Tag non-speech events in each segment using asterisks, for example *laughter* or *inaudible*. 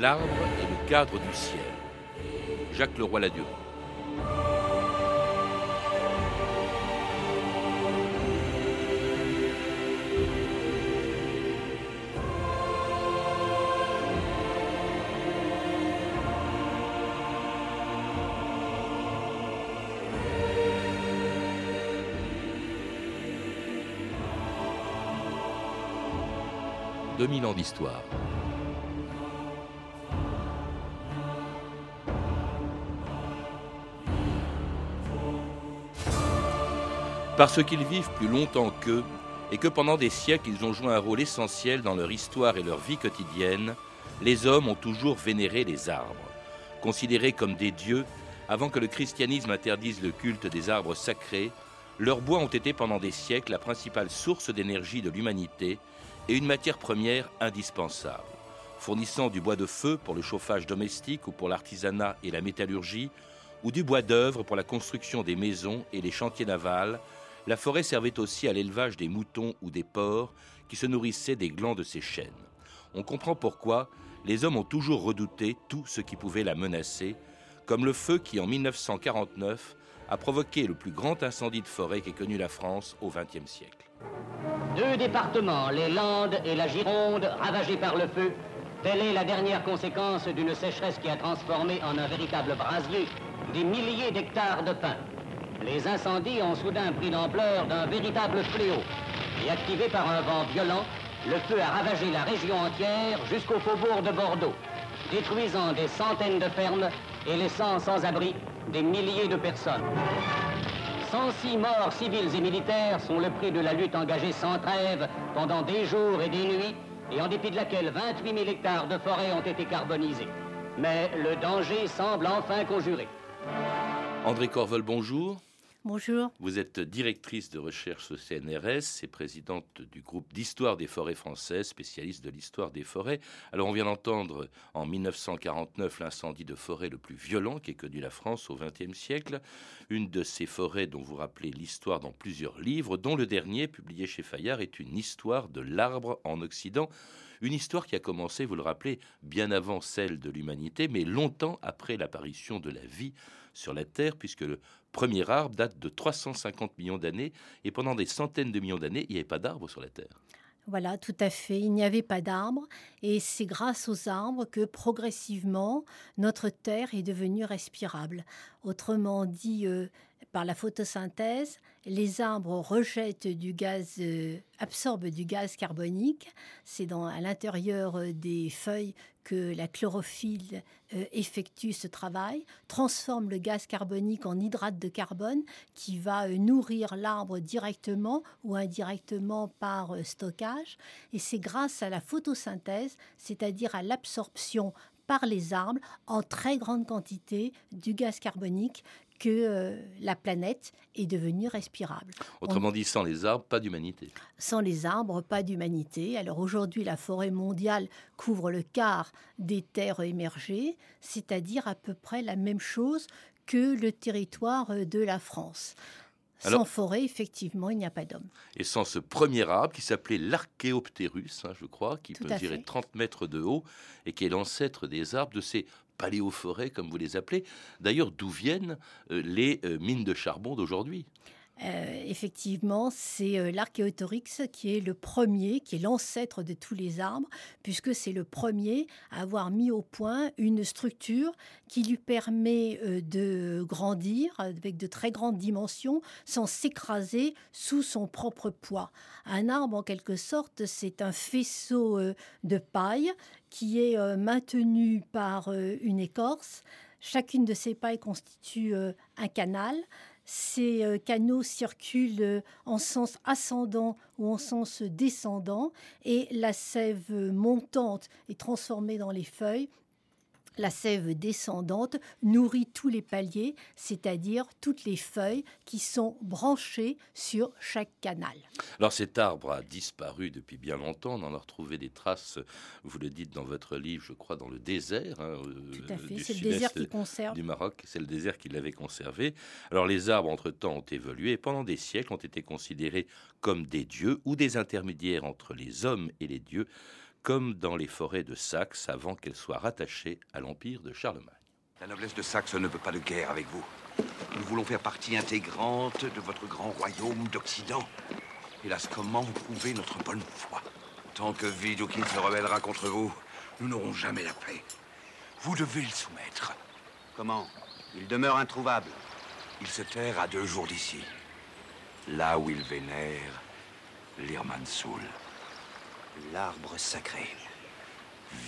L'arbre est le cadre du ciel. Jacques Leroy-Ladurie. « 2000 ans d'histoire. Parce qu'ils vivent plus longtemps qu'eux et que pendant des siècles ils ont joué un rôle essentiel dans leur histoire et leur vie quotidienne, les hommes ont toujours vénéré les arbres. Considérés comme des dieux, avant que le christianisme interdise le culte des arbres sacrés, leurs bois ont été pendant des siècles la principale source d'énergie de l'humanité et une matière première indispensable. Fournissant du bois de feu pour le chauffage domestique ou pour l'artisanat et la métallurgie, ou du bois d'œuvre pour la construction des maisons et les chantiers navals, la forêt servait aussi à l'élevage des moutons ou des porcs qui se nourrissaient des glands de ces chênes. On comprend pourquoi les hommes ont toujours redouté tout ce qui pouvait la menacer, comme le feu qui, en 1949, a provoqué le plus grand incendie de forêt qu'ait connu la France au XXe siècle. Deux départements, les Landes et la Gironde, ravagés par le feu, telle est la dernière conséquence d'une sécheresse qui a transformé en un véritable brasier des milliers d'hectares de pins les incendies ont soudain pris l'ampleur d'un véritable fléau. Et activé par un vent violent, le feu a ravagé la région entière jusqu'au faubourg de Bordeaux, détruisant des centaines de fermes et laissant sans abri des milliers de personnes. 106 morts civils et militaires sont le prix de la lutte engagée sans trêve pendant des jours et des nuits, et en dépit de laquelle 28 000 hectares de forêt ont été carbonisés. Mais le danger semble enfin conjuré. André Corvol, bonjour. Bonjour. Vous êtes directrice de recherche au CNRS et présidente du groupe d'histoire des forêts françaises, spécialiste de l'histoire des forêts. Alors on vient d'entendre en 1949 l'incendie de forêt le plus violent qu'ait connu la France au XXe siècle. Une de ces forêts dont vous rappelez l'histoire dans plusieurs livres, dont le dernier, publié chez Fayard, est une histoire de l'arbre en Occident. Une histoire qui a commencé, vous le rappelez, bien avant celle de l'humanité, mais longtemps après l'apparition de la vie sur la Terre, puisque le premier arbre date de 350 millions d'années, et pendant des centaines de millions d'années, il n'y avait pas d'arbres sur la Terre. Voilà, tout à fait. Il n'y avait pas d'arbres et c'est grâce aux arbres que progressivement notre Terre est devenue respirable. Autrement dit, euh, par la photosynthèse, les arbres rejettent du gaz, euh, absorbent du gaz carbonique. C'est à l'intérieur euh, des feuilles que la chlorophylle euh, effectue ce travail, transforme le gaz carbonique en hydrate de carbone qui va nourrir l'arbre directement ou indirectement par stockage. Et c'est grâce à la photosynthèse, c'est-à-dire à l'absorption par les arbres en très grande quantité du gaz carbonique que euh, la planète est devenue respirable. Autrement dit, sans les arbres, pas d'humanité. Sans les arbres, pas d'humanité. Alors aujourd'hui, la forêt mondiale couvre le quart des terres émergées, c'est-à-dire à peu près la même chose que le territoire de la France. sans forêt, effectivement, il n'y a pas d'homme. Et sans ce premier arbre qui s'appelait l'Archéoptérus, hein, je crois, qui peut mesurer 30 mètres de haut et qui est l'ancêtre des arbres, de ces paléoforêts, comme vous les appelez. D'ailleurs, d'où viennent euh, les euh, mines de charbon d'aujourd'hui? Euh, effectivement, c'est euh, l'archéotorix qui est le premier, qui est l'ancêtre de tous les arbres, puisque c'est le premier à avoir mis au point une structure qui lui permet euh, de grandir avec de très grandes dimensions sans s'écraser sous son propre poids. Un arbre, en quelque sorte, c'est un faisceau de paille qui est maintenu par une écorce. Chacune de ces pailles constitue un canal ces euh, canaux circulent euh, en sens ascendant ou en sens descendant et la sève montante est transformée dans les feuilles la sève descendante nourrit tous les paliers, c'est-à-dire toutes les feuilles qui sont branchées sur chaque canal. Alors cet arbre a disparu depuis bien longtemps, on en a retrouvé des traces, vous le dites dans votre livre, je crois, dans le désert. Hein, euh, Tout à fait, c'est le désert qui conserve. Du Maroc, c'est le désert qui l'avait conservé. Alors les arbres, entre-temps, ont évolué et pendant des siècles ont été considérés comme des dieux ou des intermédiaires entre les hommes et les dieux comme dans les forêts de Saxe avant qu'elles soient rattachées à l'empire de Charlemagne. La noblesse de Saxe ne veut pas de guerre avec vous. Nous voulons faire partie intégrante de votre grand royaume d'Occident. Hélas, comment vous prouver notre bonne foi? Tant que Vidoukin se rebellera contre vous, nous n'aurons jamais la paix. Vous devez le soumettre. Comment? Il demeure introuvable. Il se terre à deux jours d'ici. Là où il vénère l'Irmansoul. L'arbre sacré.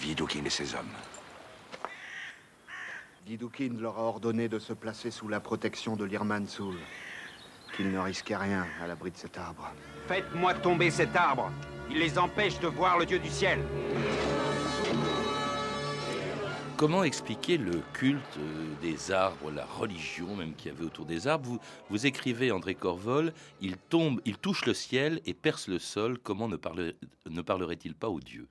Vidoukin et ses hommes. Vidoukin leur a ordonné de se placer sous la protection de l'Irmansoul. Qu'ils ne risquaient rien à l'abri de cet arbre. Faites-moi tomber cet arbre. Il les empêche de voir le Dieu du ciel. Comment expliquer le culte euh, des arbres, la religion même qu'il y avait autour des arbres? Vous, écrivez, André Corvol, il tombe, il touche le ciel et perce le sol. Comment ne, ne parlerait-il pas aux dieux?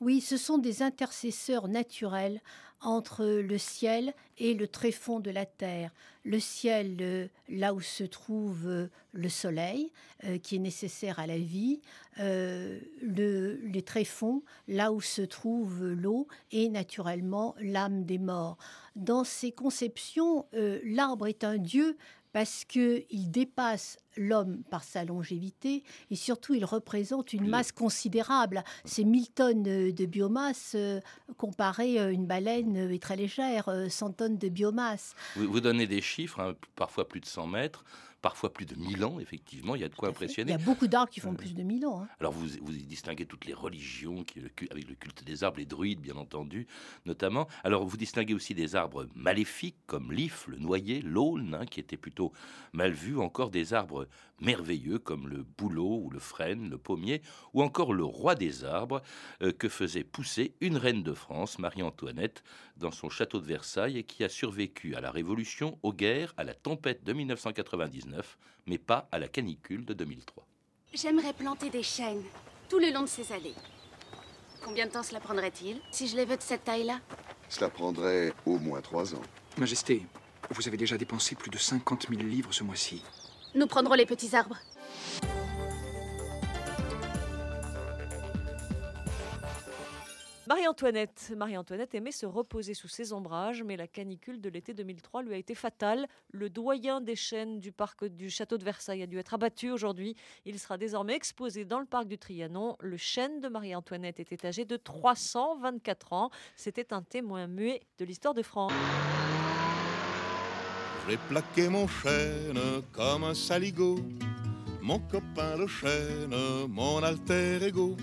Oui, ce sont des intercesseurs naturels entre le ciel et le tréfonds de la terre. Le ciel, euh, là où se trouve euh, le soleil, euh, qui est nécessaire à la vie, le, les tréfonds, là où se trouve l'eau, et naturellement l'âme des morts. Dans ces conceptions, l'arbre est un dieu parce qu'il dépasse l'homme par sa longévité et surtout il représente une masse considérable. C'est 1000 tonnes de biomasse euh, comparé à une baleine est très légère, 100 tonnes de biomasse. Vous, donnez des chiffres, hein, parfois plus de 100 mètres parfois plus de 1000 ans, effectivement, il y a de quoi impressionner. Il y a beaucoup d'arbres qui font euh, plus de 1000 ans. Hein. Alors vous, vous distinguez toutes les religions, qui, avec le culte des arbres, les druides, bien entendu, notamment. Alors vous distinguez aussi des arbres maléfiques, comme l'if, le noyer, l'aulne, hein, qui était plutôt mal vu, encore des arbres merveilleux, comme le bouleau ou le frêne, le pommier, ou encore le roi des arbres, euh, que faisait pousser une reine de France, Marie-Antoinette, dans son château de Versailles, et qui a survécu à la Révolution, aux guerres, à la tempête de 1999 mais pas à la canicule de 2003. J'aimerais planter des chênes tout le long de ces allées. Combien de temps cela prendrait-il si je les veux de cette taille-là? Cela prendrait au moins trois ans. Majesté, vous avez déjà dépensé plus de 50 000 livres ce mois-ci. Nous prendrons les petits arbres. Marie-Antoinette. Marie-Antoinette aimait se reposer sous ses ombrages, mais la canicule de l'été 2003 lui a été fatale. Le doyen des chênes du parc du château de Versailles a dû être abattu aujourd'hui. Il sera désormais exposé dans le parc du Trianon. Le chêne de Marie-Antoinette était âgé de 324 ans. C'était un témoin muet de l'histoire de France. J'ai plaqué mon chêne comme un mon copain le chêne, mon alter ego.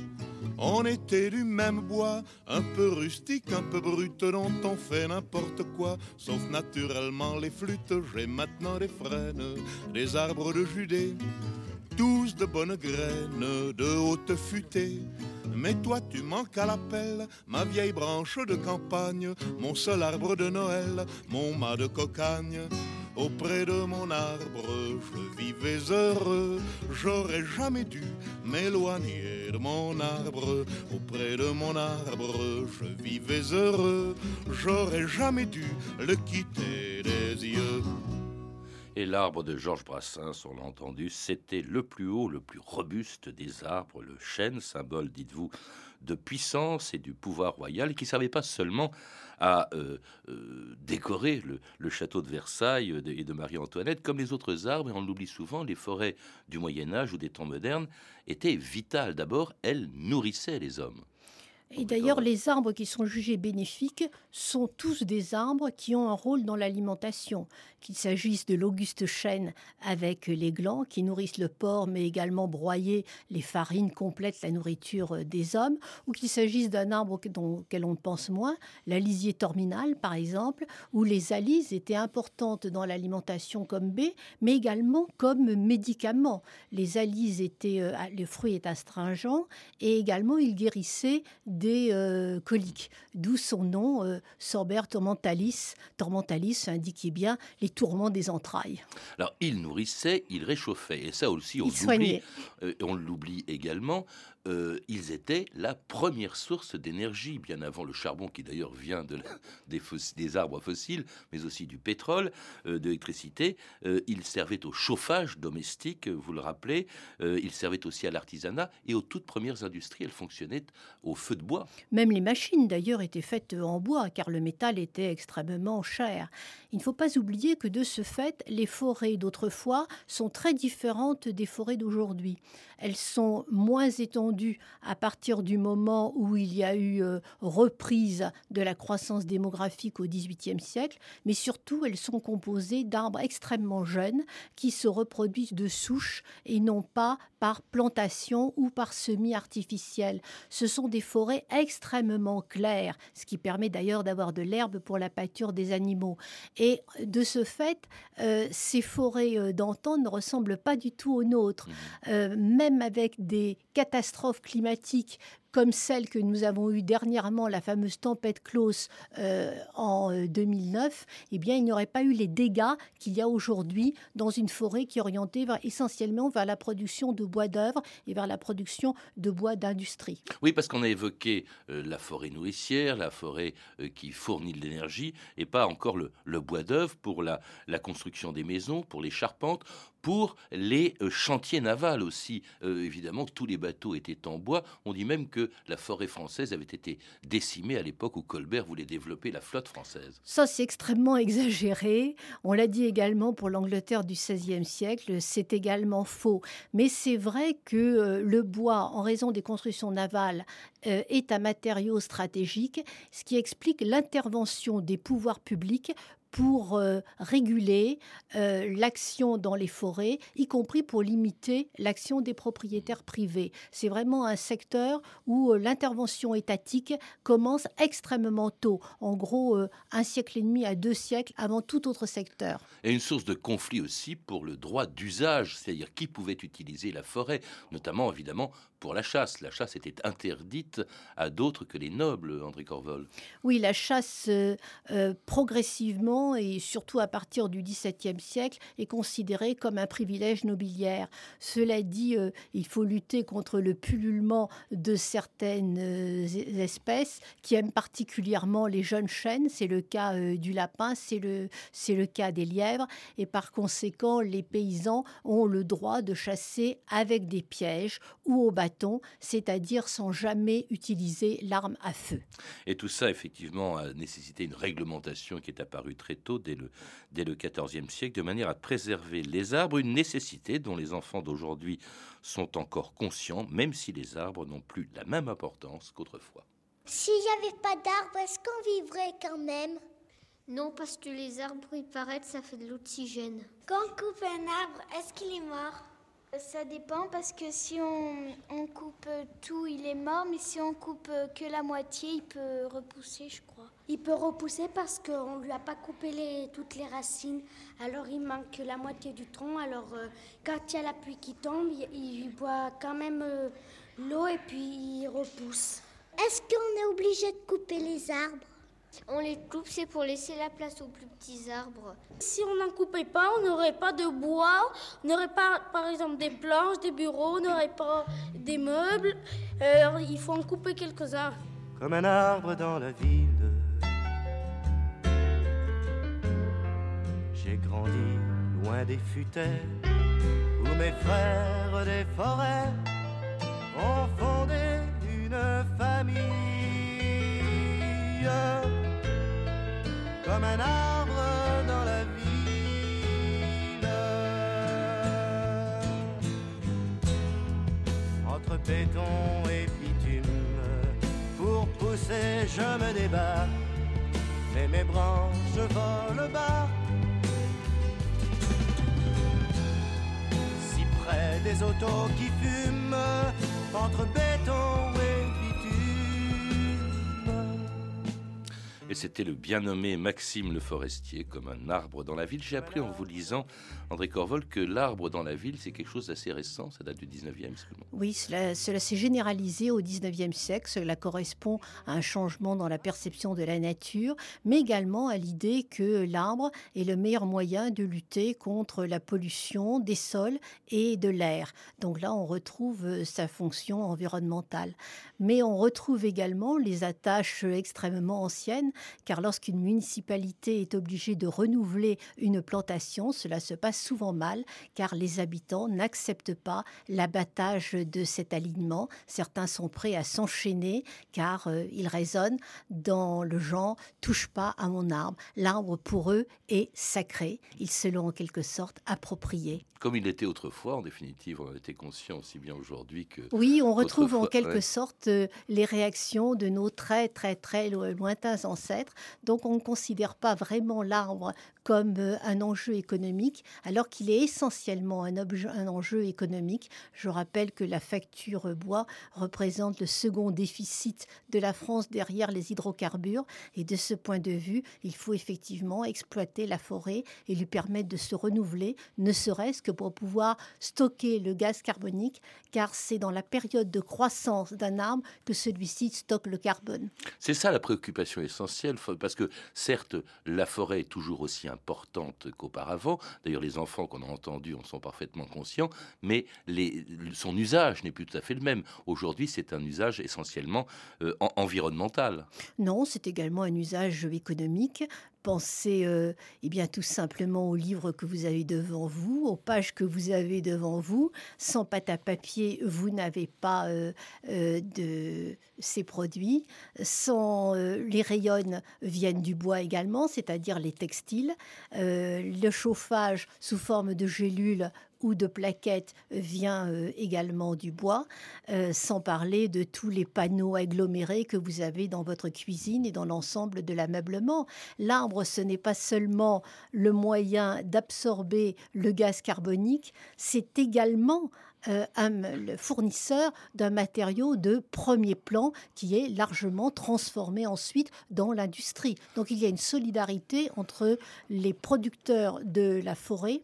On était du même bois, un peu rustique, un peu brut, dont on fait n'importe quoi, sauf naturellement les flûtes. J'ai maintenant des frênes, des arbres de Judée, tous de bonnes graines, de haute futée. Mais toi tu manques à l'appel, ma vieille branche de campagne, mon seul arbre de Noël, mon mât de cocagne. Auprès de mon arbre, je vivais heureux. J'aurais jamais dû m'éloigner de mon arbre. Auprès de mon arbre, je vivais heureux. J'aurais jamais dû le quitter des yeux. Et l'arbre de Georges Brassens, on l'a entendu, c'était le plus haut, le plus robuste des arbres, le chêne, symbole, dites-vous, de puissance et du pouvoir royal, qui servait pas seulement à euh, euh, le, château de Versailles et de Marie-Antoinette, comme les autres arbres, et on l'oublie souvent, les forêts du Moyen Âge ou des temps modernes étaient vitales. D'abord, elles nourrissaient les hommes. Et d'ailleurs, les arbres qui sont jugés bénéfiques sont tous des arbres qui ont un rôle dans l'alimentation, qu'il s'agisse de l'auguste chêne avec les glands qui nourrissent le porc, mais également broyer les farines complètent la nourriture euh, des hommes, ou qu'il s'agisse d'un arbre auquel on pense moins, la lisier terminale par exemple, où les alises étaient importantes dans l'alimentation comme baie, mais également comme médicament. Les alises étaient, euh, le fruit est astringent, et également il guérissait des euh, coliques, d'où son nom, euh, Sorber tormentalis. Tormentalis indiquait bien les tourments des entrailles. Alors, il nourrissait, il réchauffait, et ça aussi, on l'oublie, euh, on l'oublie également. Euh, ils étaient la première source d'énergie, bien avant le charbon qui d'ailleurs vient de *laughs* des, des, arbres fossiles, mais aussi du pétrole, euh, de l'électricité. Euh, ils servaient au chauffage domestique, vous le rappelez. ils servaient aussi à l'artisanat et aux toutes premières industries. Elles fonctionnaient au feu de bois. Même les machines d'ailleurs étaient faites en bois, car le métal était extrêmement cher. Il ne faut pas oublier que de ce fait, les forêts d'autrefois sont très différentes des forêts d'aujourd'hui. Elles sont moins étendues à partir du moment où il y a eu euh, reprise de la croissance démographique au XVIIIe siècle, mais surtout elles sont composées d'arbres extrêmement jeunes qui se reproduisent de souches et non pas par plantation ou par semis artificiel. Ce sont des forêts extrêmement claires, ce qui permet d'ailleurs d'avoir de l'herbe pour la pâture des animaux. Et de ce fait, euh, ces forêts euh, d'antan ne ressemblent pas du tout aux nôtres. Mmh. même avec des catastrophes climatiques comme celle que nous avons eue dernièrement, la fameuse tempête Klaus euh, en 2009, euh, eh bien, il n'y aurait pas eu les dégâts qu'il y a aujourd'hui dans une forêt qui est orientée essentiellement vers la production de bois d'œuvre et vers la production de bois d'industrie. Oui, parce qu'on a évoqué euh, la forêt nourricière, la forêt qui fournit de l'énergie, et pas encore le, bois d'œuvre pour la construction des maisons, pour les charpentes, pour les chantiers navals aussi. évidemment, tous les bateaux étaient en bois. On dit même que la forêt française avait été décimée à l'époque où Colbert voulait développer la flotte française. Ça, c'est extrêmement exagéré. On l'a dit également pour l'Angleterre du XVIe siècle, c'est également faux. Mais c'est vrai que euh, le bois, en raison des constructions navales, euh, est un matériau stratégique, ce qui explique l'intervention des pouvoirs publics pour euh, réguler euh, l'action dans les forêts, y compris pour limiter l'action des propriétaires privés. C'est vraiment un secteur où euh, l'intervention étatique commence extrêmement tôt, en gros un siècle et demi à deux siècles avant tout autre secteur. Et une source de conflit aussi pour le droit d'usage, c'est-à-dire qui pouvait utiliser la forêt, notamment évidemment pour la chasse. La chasse était interdite à d'autres que les nobles, André Corvol. Oui, la chasse, euh, euh, progressivement, et surtout à partir du XVIIe siècle, est considérée comme un privilège nobiliaire. Cela dit, euh, il faut lutter contre le pullulement de certaines espèces qui aiment particulièrement les jeunes chênes. C'est le cas du lapin, c'est le, c'est le cas des lièvres. Et par conséquent, les paysans ont le droit de chasser avec des pièges ou au bâton c'est-à-dire sans jamais utiliser l'arme à feu. Et tout ça, effectivement, a nécessité une réglementation qui est apparue très tôt, dès le, dès le XIVe siècle, de manière à préserver les arbres, une nécessité dont les enfants d'aujourd'hui sont encore conscients, même si les arbres n'ont plus la même importance qu'autrefois. S'il n'y avait pas d'arbres, est-ce qu'on vivrait quand même? Non, parce que les arbres, ils paraissent, ça fait de l'oxygène. Quand on coupe un arbre, est-ce qu'il est mort? Ça dépend parce que si on, coupe tout, il est mort, mais si on coupe que la moitié, il peut repousser, je crois. Il peut repousser parce qu'on ne lui a pas coupé toutes les racines, alors il manque la moitié du tronc. Alors euh, quand il y a la pluie qui tombe, il, boit quand même euh, l'eau et puis il repousse. Est-ce qu'on est obligé de couper les arbres? On les coupe, c'est pour laisser la place aux plus petits arbres. Si on n'en coupait pas, on n'aurait pas de bois, on n'aurait pas, par exemple, des planches, des bureaux, on n'aurait pas des meubles. Alors, il faut en couper quelques-uns. Comme un arbre dans la ville, j'ai grandi loin des futaies où mes frères des forêts ont fondé une famille un arbre dans la ville. Entre béton et bitume, pour pousser, je me débat, mais mes branches volent bas. Si près des autos qui fument, entre béton et c'était le bien nommé Maxime Le Forestier comme un arbre dans la ville. J'ai appris en vous lisant, André Corvol, que l'arbre dans la ville, c'est quelque chose d'assez récent, ça date du 19e seulement. Oui, cela, cela s'est généralisé au 19e siècle. Cela correspond à un changement dans la perception de la nature, mais également à l'idée que l'arbre est le meilleur moyen de lutter contre la pollution des sols et de l'air. Donc là, on retrouve euh, sa fonction environnementale. Mais on retrouve également les attaches extrêmement anciennes, car lorsqu'une municipalité est obligée de renouveler une plantation, cela se passe souvent mal, car les habitants n'acceptent pas l'abattage de cet alignement. Certains sont prêts à s'enchaîner, car euh, ils raisonnent dans le genre touche pas à mon arbre. L'arbre pour eux est sacré. Ils se l'ont en quelque sorte approprié. Comme il était autrefois, en définitive, on en était conscient aussi bien aujourd'hui que. Oui, on retrouve en quelque ouais. sorte euh, les réactions de nos très très très lo- lointains ancêtres. Donc on ne considère pas vraiment l'arbre comme euh, un enjeu économique, alors qu'il est essentiellement un, enjeu économique. Je rappelle que la facture bois représente le second déficit de la France derrière les hydrocarbures. Et de ce point de vue, il faut effectivement exploiter la forêt et lui permettre de se renouveler, ne serait-ce que pour pouvoir stocker le gaz carbonique, car c'est dans la période de croissance d'un arbre que celui-ci stocke le carbone. C'est ça la préoccupation essentielle, parce que certes, la forêt est toujours aussi importante qu'auparavant. D'ailleurs, les enfants qu'on a entendus en sont parfaitement conscients, mais son usage n'est plus tout à fait le même. Aujourd'hui, c'est un usage essentiellement euh, en- environnemental. Non, c'est également un usage économique. Pensez euh, eh bien, tout simplement au livre que vous avez devant vous, aux pages que vous avez devant vous. Sans pâte à papier, vous n'avez pas euh, euh, de ces produits. Sans, euh, les rayons viennent du bois également, c'est-à-dire les textiles. Le chauffage sous forme de gélules ou de plaquettes vient euh, également du bois, euh, sans parler de tous les panneaux agglomérés que vous avez dans votre cuisine et dans l'ensemble de l'ameublement. L'arbre, ce n'est pas seulement le moyen d'absorber le gaz carbonique, c'est également euh, un, le fournisseur d'un matériau de premier plan qui est largement transformé ensuite dans l'industrie. Donc il y a une solidarité entre les producteurs de la forêt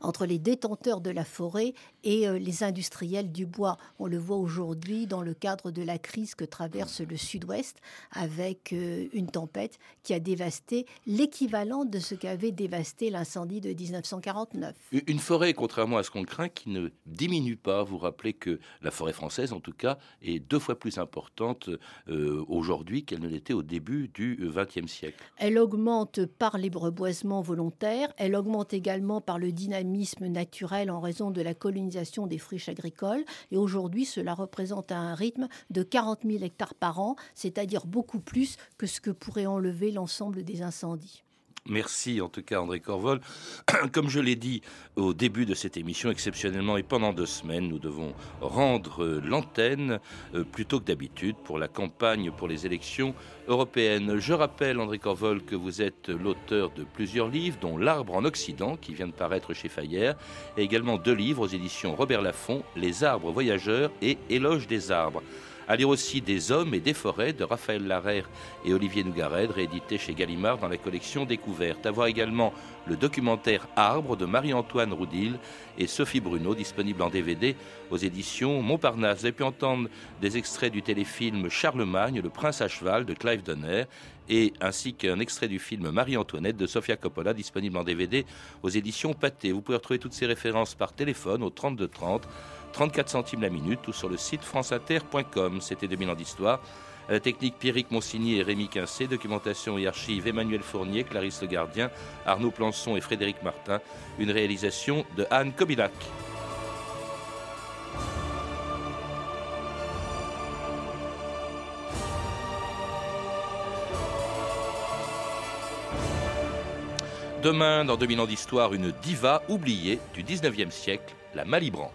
entre les détenteurs de la forêt et euh, les industriels du bois. On le voit aujourd'hui dans le cadre de la crise que traverse le sud-ouest avec euh, une tempête qui a dévasté l'équivalent de ce qu'avait dévasté l'incendie de 1949. Une forêt, contrairement à ce qu'on craint, qui ne diminue pas. Vous rappelez que la forêt française, en tout cas, est deux fois plus importante euh, aujourd'hui qu'elle ne l'était au début du XXe siècle. Elle augmente par les reboisements volontaires, elle augmente également par le dynamisme naturel en raison de la colonisation des friches agricoles. Et aujourd'hui, cela représente un rythme de 40 000 hectares par an, c'est-à-dire beaucoup plus que ce que pourrait enlever l'ensemble des incendies. Merci en tout cas André Corvol. *clears throat* Comme je l'ai dit au début de cette émission, exceptionnellement et pendant deux semaines, nous devons rendre l'antenne euh, plutôt que d'habitude pour la campagne pour les élections européennes. Je rappelle André Corvol que vous êtes l'auteur de plusieurs livres, dont L'arbre en Occident qui vient de paraître chez Fayère, et également deux livres aux éditions Robert Laffont, Les arbres voyageurs et Éloge des arbres. À lire aussi Des hommes et des forêts de Raphaël Larère et Olivier Nougared, réédité chez Gallimard dans la collection Découverte. À voir également le documentaire Arbre de Marie-Antoine Roudil et Sophie Bruno, disponible en DVD aux éditions Montparnasse. Vous avez pu entendre des extraits du téléfilm Charlemagne, le prince à cheval de Clive Donner, et ainsi qu'un extrait du film Marie-Antoinette de Sofia Coppola, disponible en DVD aux éditions Pathé. Vous pouvez retrouver toutes ces références par téléphone au 32 30. 34 centimes la minute ou sur le site franceinter.com. C'était 2000 ans d'histoire. La technique Pierrick Monsigny et Rémi Quincé, documentation et archives Emmanuel Fournier, Clarisse Le Gardien, Arnaud Plançon et Frédéric Martin. Une réalisation de Anne Kobilac. Demain, dans 2000 ans d'histoire, une diva oubliée du 19e siècle, la Malibran.